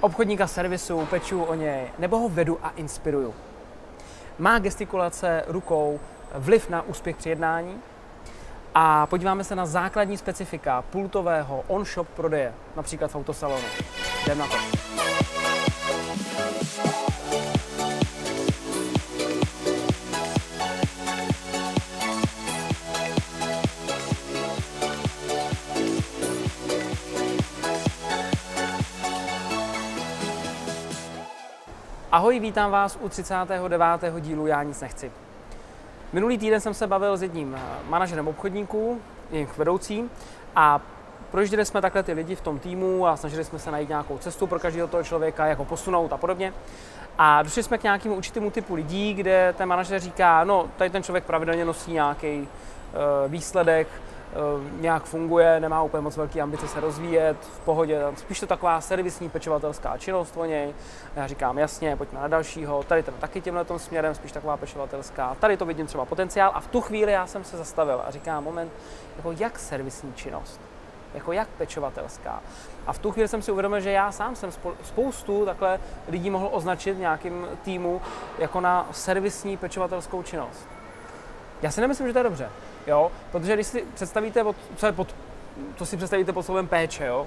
obchodníka servisu, peču o něj, nebo ho vedu a inspiruju. Má gestikulace rukou vliv na úspěch při jednání? A podíváme se na základní specifika pultového on-shop prodeje, například v autosalonu. Jdem na to. Ahoj, vítám vás u 39. dílu Já nic nechci. Minulý týden jsem se bavil s jedním eh, manažerem obchodníků, jejich vedoucím, a projížděli jsme takhle ty lidi v tom týmu a snažili jsme se najít nějakou cestu pro každého toho člověka, jako posunout a podobně. A došli jsme k nějakému určitému typu lidí, kde ten manažer říká, no tady ten člověk pravidelně nosí nějaký výsledek, Eh, nějak funguje, nemá úplně moc velký ambice se rozvíjet, v pohodě, spíš to taková servisní pečovatelská činnost o něj. Já říkám, jasně, pojďme na dalšího, tady ten taky tímhle tom směrem, spíš taková pečovatelská, tady to vidím třeba potenciál a v tu chvíli já jsem se zastavil a říkám, moment, jako jak servisní činnost? Jako jak pečovatelská? A v tu chvíli jsem si uvědomil, že já sám jsem spoustu takhle lidí mohl označit nějakým týmu jako na servisní pečovatelskou činnost. Já si nemyslím, že to je dobře. Jo? Protože když si představíte, co, je pod, co si představíte pod slovem péče, jo?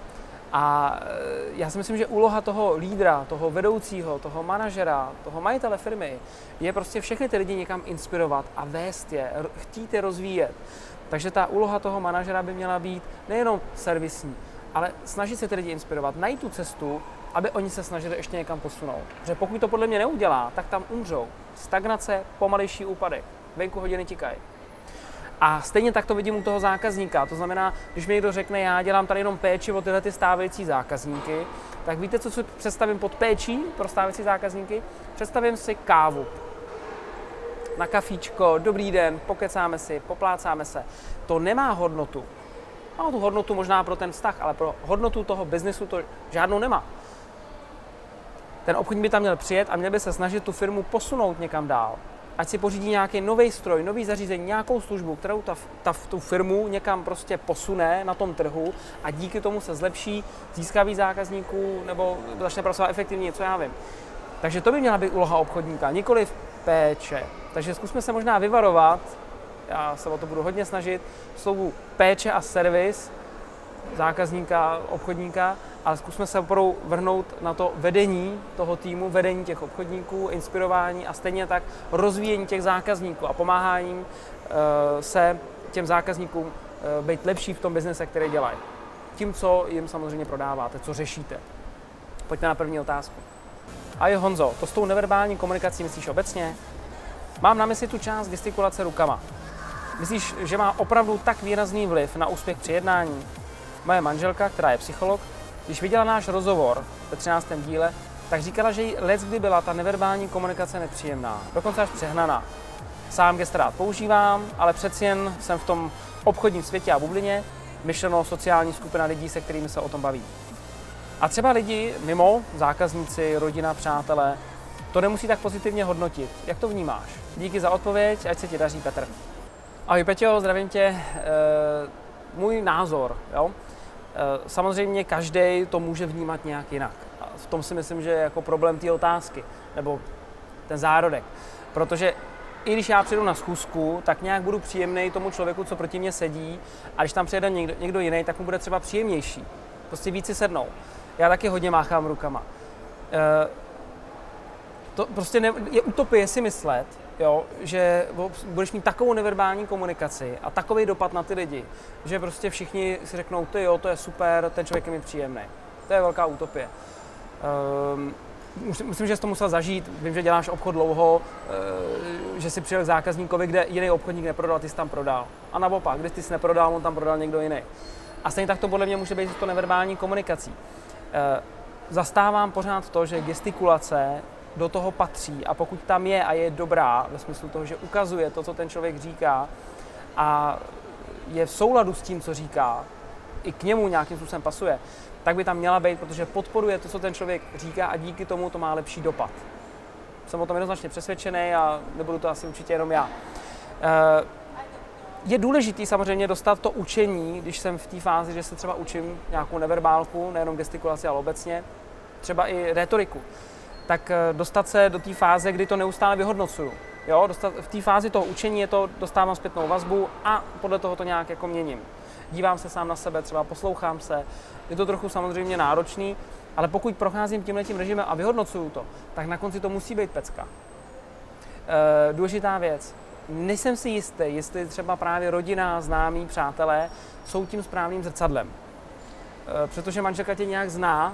A e, já si myslím, že úloha toho lídra, toho vedoucího, toho manažera, toho majitele firmy je prostě všechny ty lidi někam inspirovat a vést je, chtít je rozvíjet. Takže ta úloha toho manažera by měla být nejenom servisní, ale snažit se ty lidi inspirovat, najít tu cestu, aby oni se snažili ještě někam posunout. Protože pokud to podle mě neudělá, tak tam umřou. Stagnace, pomalejší úpadek. Venku hodiny tikají. A stejně tak to vidím u toho zákazníka. To znamená, když mi někdo řekne, já dělám tady jenom péči o tyhle ty stávající zákazníky, tak víte, co si představím pod péčí pro stávající zákazníky? Představím si kávu. Na kafíčko, dobrý den, pokecáme si, poplácáme se. To nemá hodnotu. Má tu hodnotu možná pro ten vztah, ale pro hodnotu toho biznesu to žádnou nemá. Ten obchodník by tam měl přijet a měl by se snažit tu firmu posunout někam dál ať si pořídí nějaký nový stroj, nový zařízení, nějakou službu, kterou ta, ta, tu firmu někam prostě posune na tom trhu a díky tomu se zlepší, získá víc zákazníků nebo začne pracovat efektivně, co já vím. Takže to by měla být úloha obchodníka, nikoli péče. Takže zkusme se možná vyvarovat, já se o to budu hodně snažit, slovu péče a servis zákazníka, obchodníka, ale zkusme se opravdu vrhnout na to vedení toho týmu, vedení těch obchodníků, inspirování a stejně tak rozvíjení těch zákazníků a pomáháním eh, se těm zákazníkům eh, být lepší v tom biznese, který dělají. Tím, co jim samozřejmě prodáváte, co řešíte. Pojďme na první otázku. A jo, Honzo, to s tou neverbální komunikací myslíš obecně? Mám na mysli tu část gestikulace rukama. Myslíš, že má opravdu tak výrazný vliv na úspěch při jednání? Moje manželka, která je psycholog, když viděla náš rozhovor ve 13. díle, tak říkala, že jí let kdy byla ta neverbální komunikace nepříjemná, dokonce až přehnaná. Sám gest rád používám, ale přeci jen jsem v tom obchodním světě a bublině, myšleno sociální skupina lidí, se kterými se o tom baví. A třeba lidi mimo, zákazníci, rodina, přátelé, to nemusí tak pozitivně hodnotit. Jak to vnímáš? Díky za odpověď, ať se ti daří, Petr. Ahoj Peťo, zdravím tě. E, můj názor, jo? Eh, samozřejmě každý to může vnímat nějak jinak. A v tom si myslím, že je jako problém té otázky, nebo ten zárodek. Protože i když já přijdu na schůzku, tak nějak budu příjemný tomu člověku, co proti mě sedí, a když tam přijede někdo, někdo jiný, tak mu bude třeba příjemnější. Prostě víc si sednou. Já taky hodně máchám rukama. E, to prostě ne, je utopie si myslet, jo, že budeš mít takovou neverbální komunikaci a takový dopad na ty lidi, že prostě všichni si řeknou, ty jo, to je super, ten člověk je mi příjemný. To je velká utopie. Um, Myslím, že jsi to musel zažít. Vím, že děláš obchod dlouho, eh, že si přijel k zákazníkovi, kde jiný obchodník neprodal, ty jsi tam prodal. A naopak, když ty jsi neprodal, on tam prodal někdo jiný. A stejně tak to podle mě může být to neverbální komunikací. Eh, zastávám pořád to, že gestikulace do toho patří a pokud tam je a je dobrá, ve smyslu toho, že ukazuje to, co ten člověk říká a je v souladu s tím, co říká, i k němu nějakým způsobem pasuje, tak by tam měla být, protože podporuje to, co ten člověk říká a díky tomu to má lepší dopad. Jsem o tom jednoznačně přesvědčený a nebudu to asi určitě jenom já. Eh, je důležité samozřejmě dostat to učení, když jsem v té fázi, že se třeba učím nějakou neverbálku, nejenom gestikulaci, ale obecně, třeba i retoriku, tak eh, dostat se do té fáze, kdy to neustále vyhodnocuju. Jo, dostat, v té fázi toho učení je to, dostávám zpětnou vazbu a podle toho to nějak jako měním. Dívám se sám na sebe, třeba poslouchám se. Je to trochu samozřejmě náročný, ale pokud procházím tímhle tím režimem a vyhodnocuju to, tak na konci to musí být pecka. E, důležitá věc. Nejsem si jistý, jestli třeba právě rodina, známí, přátelé jsou tím správným zrcadlem. E, protože manželka tě nějak zná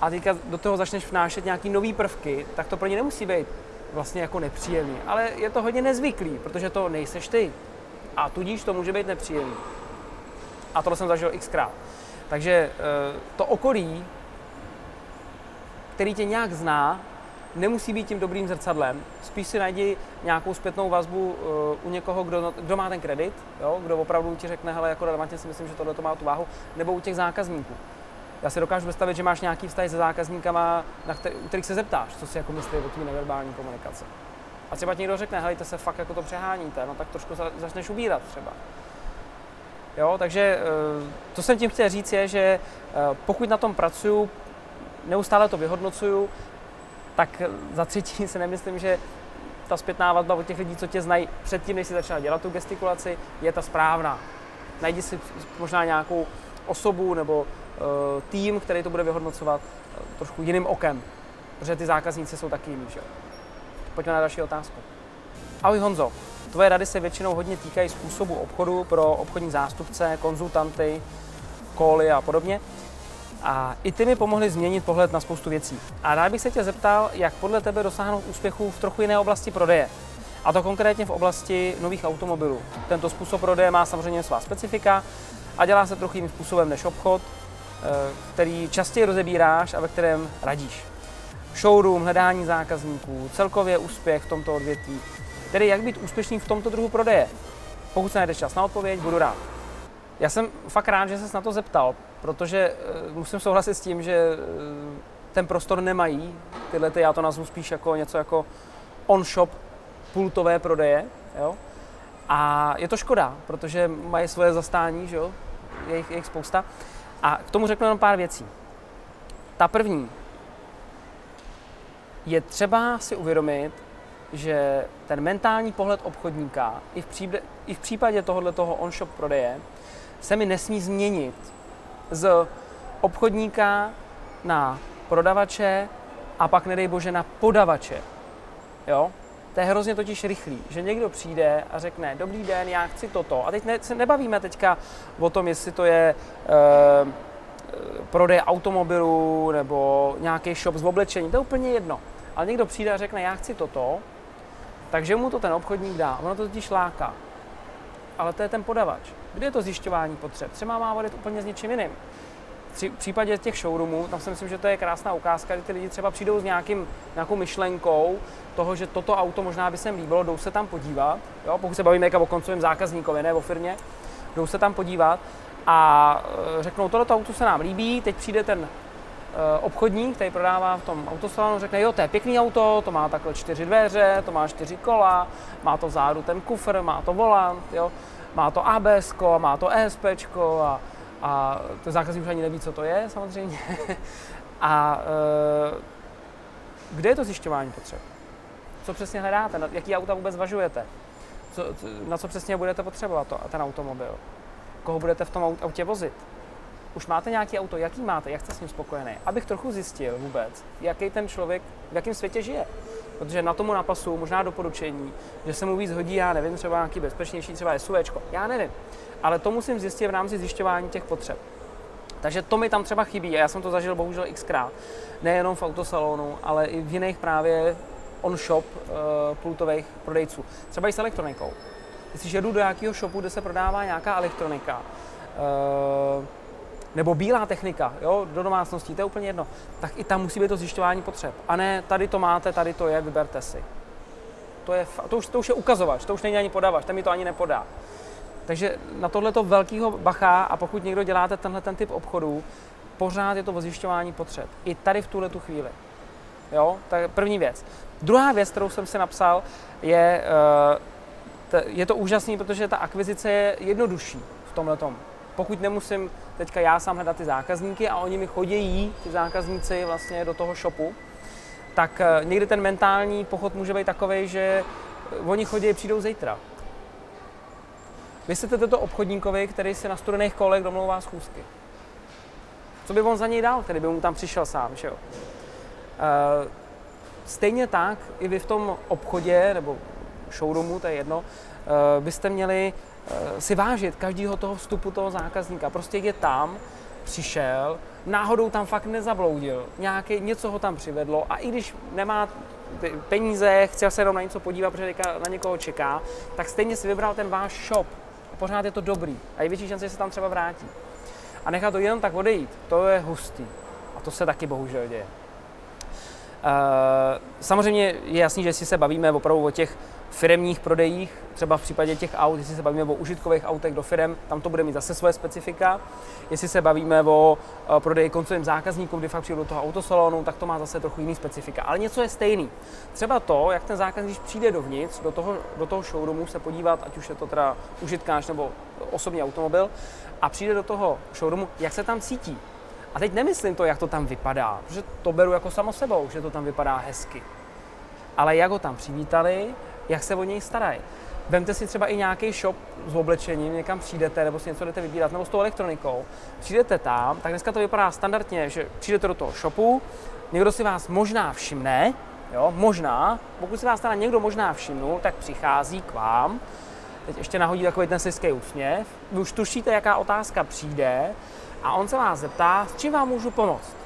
a teďka do toho začneš vnášet nějaký nový prvky, tak to pro ně nemusí být vlastně jako nepříjemný, ale je to hodně nezvyklý, protože to nejseš ty. A tudíž to může být nepříjemný. A tohle jsem zažil xkrát. Takže eh, to okolí, který tě nějak zná, nemusí být tím dobrým zrcadlem. Spíš si najdi nějakou zpětnou vazbu eh, u někoho, kdo, kdo má ten kredit, jo? kdo opravdu ti řekne, hele, jako relevantně si myslím, že tohle to má tu váhu, nebo u těch zákazníků. Já si dokážu představit, že máš nějaký vztah se zákazníkama, na který, u kterých se zeptáš, co si jako myslí o té neverbální komunikaci. A třeba ti někdo řekne, helejte se fakt jako to přeháníte, no tak trošku začneš ubírat třeba. Jo, takže to eh, jsem tím chtěl říct je, že eh, pokud na tom pracuju, neustále to vyhodnocuju, tak za třetí si nemyslím, že ta zpětná vazba od těch lidí, co tě znají předtím, než si začala dělat tu gestikulaci, je ta správná. Najdi si možná nějakou osobu nebo tým, který to bude vyhodnocovat uh, trošku jiným okem, protože ty zákazníci jsou taky jiný. Že? Pojďme na další otázku. Ahoj Honzo, tvoje rady se většinou hodně týkají způsobu obchodu pro obchodní zástupce, konzultanty, koly a podobně. A i ty mi pomohly změnit pohled na spoustu věcí. A rád bych se tě zeptal, jak podle tebe dosáhnout úspěchu v trochu jiné oblasti prodeje. A to konkrétně v oblasti nových automobilů. Tento způsob prodeje má samozřejmě svá specifika a dělá se trochu jiným způsobem než obchod, eh, který častěji rozebíráš a ve kterém radíš. Showroom, hledání zákazníků, celkově úspěch v tomto odvětví. Tedy jak být úspěšný v tomto druhu prodeje. Pokud se najdeš čas na odpověď, budu rád. Já jsem fakt rád, že se na to zeptal, protože uh, musím souhlasit s tím, že uh, ten prostor nemají. Tyhle ty, já to nazvu spíš jako něco jako on-shop pultové prodeje. Jo? A je to škoda, protože mají svoje zastání, že jo? Je, jich, je jich spousta. A k tomu řeknu jenom pár věcí. Ta první. Je třeba si uvědomit, že ten mentální pohled obchodníka i v, příbe, i v případě tohoto toho on-shop prodeje se mi nesmí změnit z obchodníka na prodavače a pak nedej bože na podavače. Jo? To je hrozně totiž rychlý, že někdo přijde a řekne, dobrý den, já chci toto. A teď ne, se nebavíme teďka o tom, jestli to je e, prodej automobilů nebo nějaký shop z oblečení, to je úplně jedno. Ale někdo přijde a řekne, já chci toto, takže mu to ten obchodník dá. Ono to totiž láká. Ale to je ten podavač. Kde je to zjišťování potřeb? Třeba má vodit úplně s něčím jiným. V případě těch showroomů, tam si myslím, že to je krásná ukázka, kdy ty lidi třeba přijdou s nějakým, nějakou myšlenkou toho, že toto auto možná by se líbilo, jdou se tam podívat, jo? pokud se bavíme jako o koncovém zákazníkovi, ne o firmě, jdou se tam podívat a e, řeknou, tohle auto se nám líbí, teď přijde ten Eh, obchodník, který prodává v tom autosalonu, řekne, jo, to je pěkný auto, to má takhle čtyři dveře, to má čtyři kola, má to vzadu ten kufr, má to volant, jo, má to ABS, má to ESP a, a to zákazník už ani neví, co to je samozřejmě. a e, kde je to zjišťování potřeb? Co přesně hledáte? Jaký auta vůbec zvažujete? Co, na co přesně budete potřebovat to, ten automobil? Koho budete v tom autě vozit? už máte nějaký auto, jaký máte, jak jste s ním spokojený, abych trochu zjistil vůbec, jaký ten člověk, v jakém světě žije. Protože na tomu napasu možná doporučení, že se mu víc hodí, já nevím, třeba nějaký bezpečnější, třeba SUV, já nevím. Ale to musím zjistit v rámci zjišťování těch potřeb. Takže to mi tam třeba chybí a já jsem to zažil bohužel xkrát. Nejenom v autosalonu, ale i v jiných právě on-shop uh, pultových prodejců. Třeba i s elektronikou. Když jdu do nějakého shopu, kde se prodává nějaká elektronika, uh, nebo bílá technika jo, do domácností, to je úplně jedno, tak i tam musí být to zjišťování potřeb. A ne, tady to máte, tady to je, vyberte si. To, je, to, už, to už je ukazovač, to už není ani podavač, ten mi to ani nepodá. Takže na tohleto velkého bacha a pokud někdo děláte tenhle ten typ obchodů, pořád je to o zjišťování potřeb. I tady v tuhle tu chvíli. Jo, tak první věc. Druhá věc, kterou jsem si napsal, je, uh, je to úžasný, protože ta akvizice je jednodušší v tomhle tom pokud nemusím teďka já sám hledat ty zákazníky a oni mi chodí, ty zákazníci vlastně do toho shopu, tak eh, někdy ten mentální pochod může být takový, že oni chodí přijdou zítra. Vysvětlete to obchodníkovi, který si na studených kolech domlouvá schůzky. Co by on za něj dal, který by mu tam přišel sám, že jo? Uh, stejně tak i vy v tom obchodě nebo showroomu, to je jedno, byste měli uh, si vážit každého toho vstupu toho zákazníka. Prostě je tam, přišel, náhodou tam fakt nezabloudil, nějaký, něco ho tam přivedlo a i když nemá peníze, chtěl se jenom na něco podívat, protože na někoho čeká, tak stejně si vybral ten váš shop. A pořád je to dobrý a je větší šance, že se tam třeba vrátí. A nechat to jenom tak odejít, to je hustý. A to se taky bohužel děje. Uh, samozřejmě je jasný, že si se bavíme opravdu o těch firemních prodejích, třeba v případě těch aut, jestli se bavíme o užitkových autech do firem, tam to bude mít zase svoje specifika. Jestli se bavíme o eh, prodeji koncovým zákazníkům, kdy fakt přijdu do toho autosalonu, tak to má zase trochu jiný specifika. Ale něco je stejný. Třeba to, jak ten zákazník, když přijde dovnitř, do toho, do toho showroomu se podívat, ať už je to teda užitkář nebo osobní automobil, a přijde do toho showroomu, jak se tam cítí. A teď nemyslím to, jak to tam vypadá, protože to beru jako samo sebou, že to tam vypadá hezky. Ale jak ho tam přivítali, jak se o něj starají. Vemte si třeba i nějaký shop s oblečením, někam přijdete, nebo si něco jdete vybírat, nebo s tou elektronikou. Přijdete tam, tak dneska to vypadá standardně, že přijdete do toho shopu, někdo si vás možná všimne, jo, možná, pokud si vás teda někdo možná všimnul, tak přichází k vám, teď ještě nahodí takový ten sliský úsměv, vy už tušíte, jaká otázka přijde a on se vás zeptá, s čím vám můžu pomoct,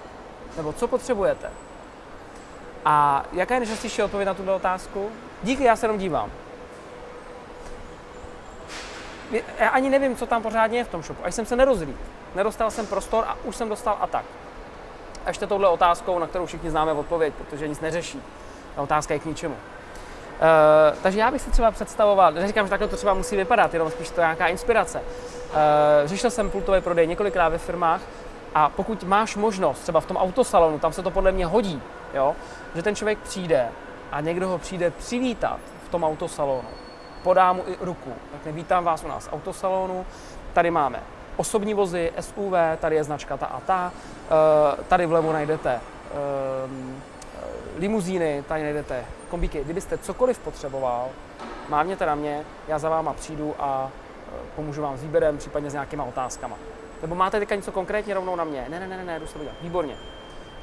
nebo co potřebujete. A jaká je nejčastější odpověď na tuto otázku? Díky, já se jenom dívám. Já ani nevím, co tam pořádně je v tom shopu. Až jsem se nerozlít. Nedostal jsem prostor a už jsem dostal atak. A ještě touhle otázkou, na kterou všichni známe odpověď, protože nic neřeší. Ta otázka je k ničemu. Uh, takže já bych si třeba představoval, neříkám, že takhle to třeba musí vypadat, jenom spíš to je nějaká inspirace. Uh, řešil jsem pultový prodej několikrát ve firmách a pokud máš možnost, třeba v tom autosalonu, tam se to podle mě hodí, jo, že ten člověk přijde a někdo ho přijde přivítat v tom autosalonu, podá mu i ruku, tak vítám vás u nás v autosalonu, tady máme osobní vozy, SUV, tady je značka ta a ta, eh, tady vlevo najdete ehm, limuzíny, tady najdete kombíky. Kdybyste cokoliv potřeboval, mávněte na mě, já za váma přijdu a eh, pomůžu vám s výběrem, případně s nějakýma otázkama. Nebo máte teďka něco konkrétně rovnou na mě? Ne, ne, ne, ne, jdu se podívat. Výborně.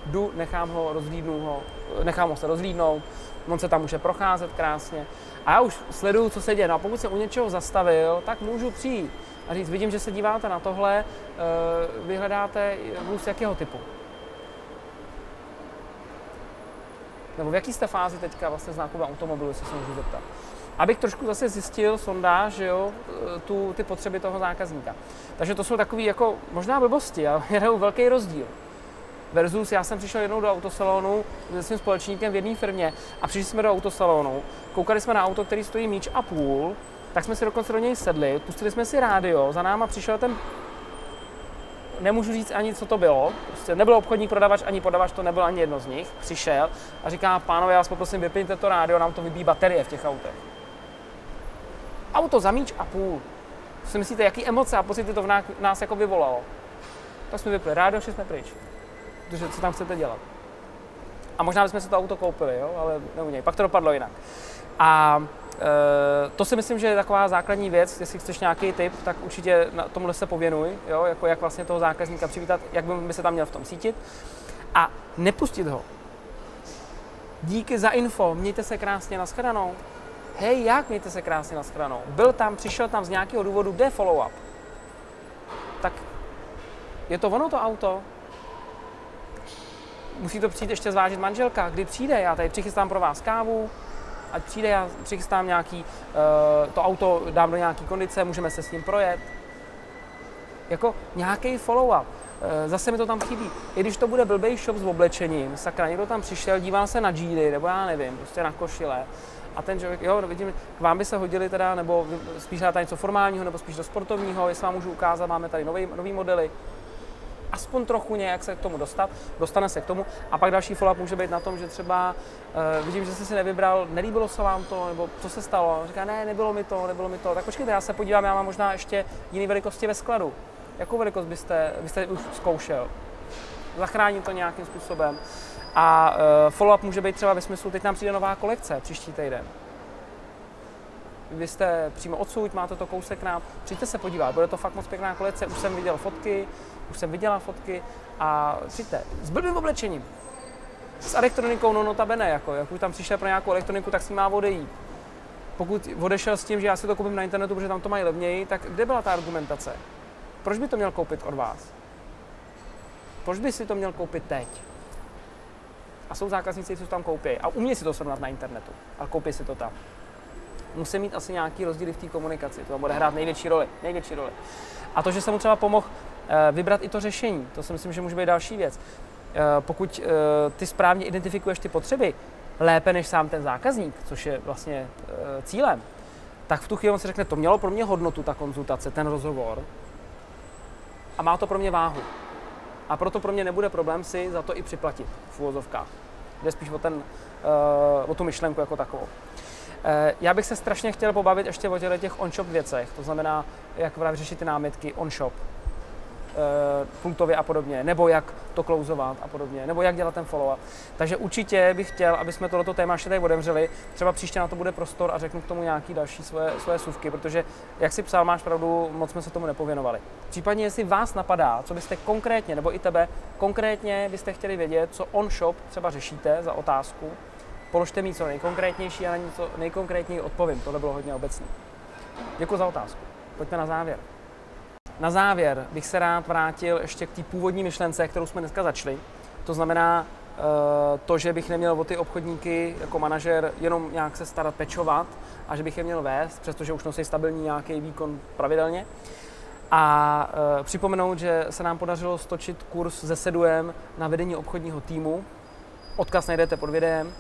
Jdu, nechám ho, rozhlídnu ho, nechám ho se rozhlídnout, on se tam může procházet krásně. A já už sleduju, co se děje. No a pokud se u něčeho zastavil, tak můžu přijít a říct, vidím, že se díváte na tohle, eh, vyhledáte vůz jakého typu. Nebo v jaký jste fázi teďka vlastně s nákupem automobilu, se můžu zeptat. Abych trošku zase zjistil sondáž, jo, eh, tu, ty potřeby toho zákazníka. Takže to jsou takové jako možná blbosti, ale je velký rozdíl. Versus já jsem přišel jednou do autosalonu se svým společníkem v jedné firmě a přišli jsme do autosalonu, koukali jsme na auto, který stojí míč a půl, tak jsme si dokonce do něj sedli, pustili jsme si rádio, za náma přišel ten nemůžu říct ani, co to bylo. Prostě nebyl obchodní prodavač, ani podavač, to nebyl ani jedno z nich. Přišel a říká, pánové, já vás poprosím, vypněte to rádio, nám to vybíjí baterie v těch autech. Auto za míč a půl. Si myslíte, jaký emoce a pocity to v nás jako vyvolalo? Tak jsme vypli rádio, šli jsme pryč protože co tam chcete dělat. A možná bychom si to auto koupili, jo? ale neuděj. Pak to dopadlo jinak. A e, to si myslím, že je taková základní věc, jestli chceš nějaký tip, tak určitě na tomhle se pověnuj, jo? Jako jak vlastně toho zákazníka přivítat, jak by se tam měl v tom cítit a nepustit ho. Díky za info, mějte se krásně na shledanou. Hej, jak mějte se krásně na shledanou? Byl tam, přišel tam z nějakého důvodu, kde follow-up? Tak je to ono to auto? Musí to přijít ještě zvážit manželka, kdy přijde, já tady přichystám pro vás kávu, ať přijde, já přichystám nějaký, uh, to auto dám do nějaký kondice, můžeme se s ním projet. Jako nějaký follow-up. Uh, zase mi to tam chybí. I když to bude blbej shop s oblečením, sakra, někdo tam přišel, díval se na džíly, nebo já nevím, prostě na košile, a ten člověk, jo, vidím, k vám by se hodili teda, nebo spíš na něco formálního, nebo spíš do sportovního, jestli vám můžu ukázat, máme tady nový, nový modely, aspoň trochu nějak se k tomu dostat, dostane se k tomu a pak další follow může být na tom, že třeba uh, vidím, že jste si nevybral, nelíbilo se vám to, nebo co se stalo, říká, ne, nebylo mi to, nebylo mi to, tak počkejte, já se podívám, já mám možná ještě jiné velikosti ve skladu. Jakou velikost byste, byste už zkoušel? Zachránit to nějakým způsobem. A uh, follow-up může být třeba ve smyslu, teď nám přijde nová kolekce příští týden. Vy jste přímo odsud, máte to kousek nám, přijďte se podívat, bude to fakt moc pěkná kolekce, už jsem viděl fotky, už jsem viděla fotky a přijďte s blbým oblečením. S elektronikou, no notabene, jako, jak už tam přišel pro nějakou elektroniku, tak s ní má odejít. Pokud odešel s tím, že já si to koupím na internetu, protože tam to mají levněji, tak kde byla ta argumentace? Proč by to měl koupit od vás? Proč by si to měl koupit teď? A jsou zákazníci, co tam koupí. A umí si to srovnat na internetu, ale koupí si to tam. Musí mít asi nějaký rozdíly v té komunikaci. To bude hrát největší roli. Největší roli. A to, že jsem mu třeba pomohl vybrat i to řešení, to si myslím, že může být další věc. Eh, pokud eh, ty správně identifikuješ ty potřeby, lépe než sám ten zákazník, což je vlastně cílem, tak v tu chvíli on si řekne, to mělo pro mě hodnotu, ta konzultace, ten rozhovor, a má to pro mě váhu. A proto pro mě nebude problém si za to i připlatit v úvozovkách. Jde spíš o, ten, o tu myšlenku jako takovou. Já bych se strašně chtěl pobavit ještě o těch on-shop věcech, to znamená, jak právě řešit ty námitky on-shop. Eh, punktově a podobně, nebo jak to klouzovat a podobně, nebo jak dělat ten follow-up. Takže určitě bych chtěl, aby jsme tohoto téma ještě tady otevřeli. Třeba příště na to bude prostor a řeknu k tomu nějaký další svoje, svoje suvky, protože, jak si psal, máš pravdu, moc jsme se tomu nepověnovali. Případně, jestli vás napadá, co byste konkrétně, nebo i tebe, konkrétně byste chtěli vědět, co on-shop třeba řešíte za otázku, položte mi co nejkonkrétnější a na něco nejkonkrétněji odpovím. Tohle bylo hodně obecné. Děkuji za otázku. Pojďme na závěr. Na závěr bych se rád vrátil ještě k té původní myšlence, kterou jsme dneska začali. To znamená eh, to, že bych neměl o ty obchodníky jako manažer jenom nějak se starat, pečovat a že bych je měl vést, přestože už nosí stabilní nějaký výkon pravidelně. A e, připomenout, že se nám podařilo stočit kurz ze Seduem na vedení obchodního týmu. Odkaz najdete pod videem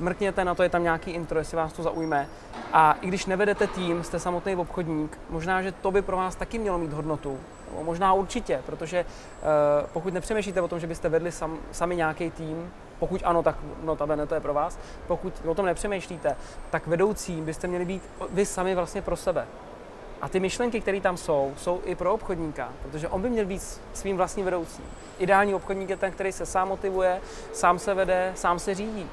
mrkněte na to, je tam nějaký intro, jestli vás to zaujme. A i když nevedete tým, jste samotný obchodník, možná, že to by pro vás taky mělo mít hodnotu. No, možná určitě, protože uh, pokud nepřemýšlíte o tom, že byste vedli sam, sami nějaký tým, pokud ano, tak notabene to je pro vás. Pokud o tom nepřemýšlíte, tak vedoucí byste měli být vy sami vlastně pro sebe. A ty myšlenky, které tam jsou, jsou i pro obchodníka, protože on by měl být svým vlastním vedoucím. Ideální obchodník je ten, který se sám motivuje, sám se vede, sám se řídí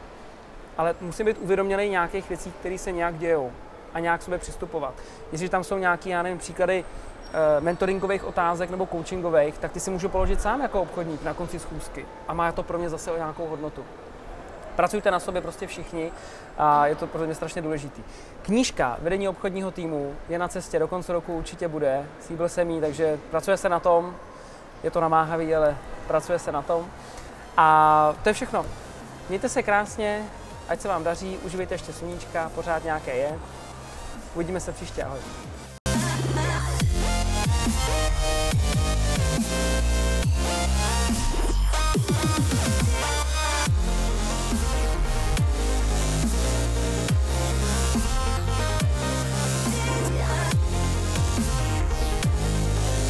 ale musím být uvědoměný nějakých věcí, které se nějak dějou a nějak sobě přistupovat. Jestli tam jsou nějaké, já nevím, příklady e, mentoringových otázek nebo coachingových, tak ty si můžu položit sám jako obchodník na konci schůzky a má to pro mě zase o nějakou hodnotu. Pracujte na sobě prostě všichni a je to pro mě strašně důležitý. Knížka Vedení obchodního týmu je na cestě, do konce roku určitě bude, slíbil jsem jí, takže pracuje se na tom, je to namáhavý, ale pracuje se na tom. A to je všechno. Mějte se krásně, Ať se vám daří, uživejte ještě sluníčka, pořád nějaké je. Uvidíme se příště, ahoj.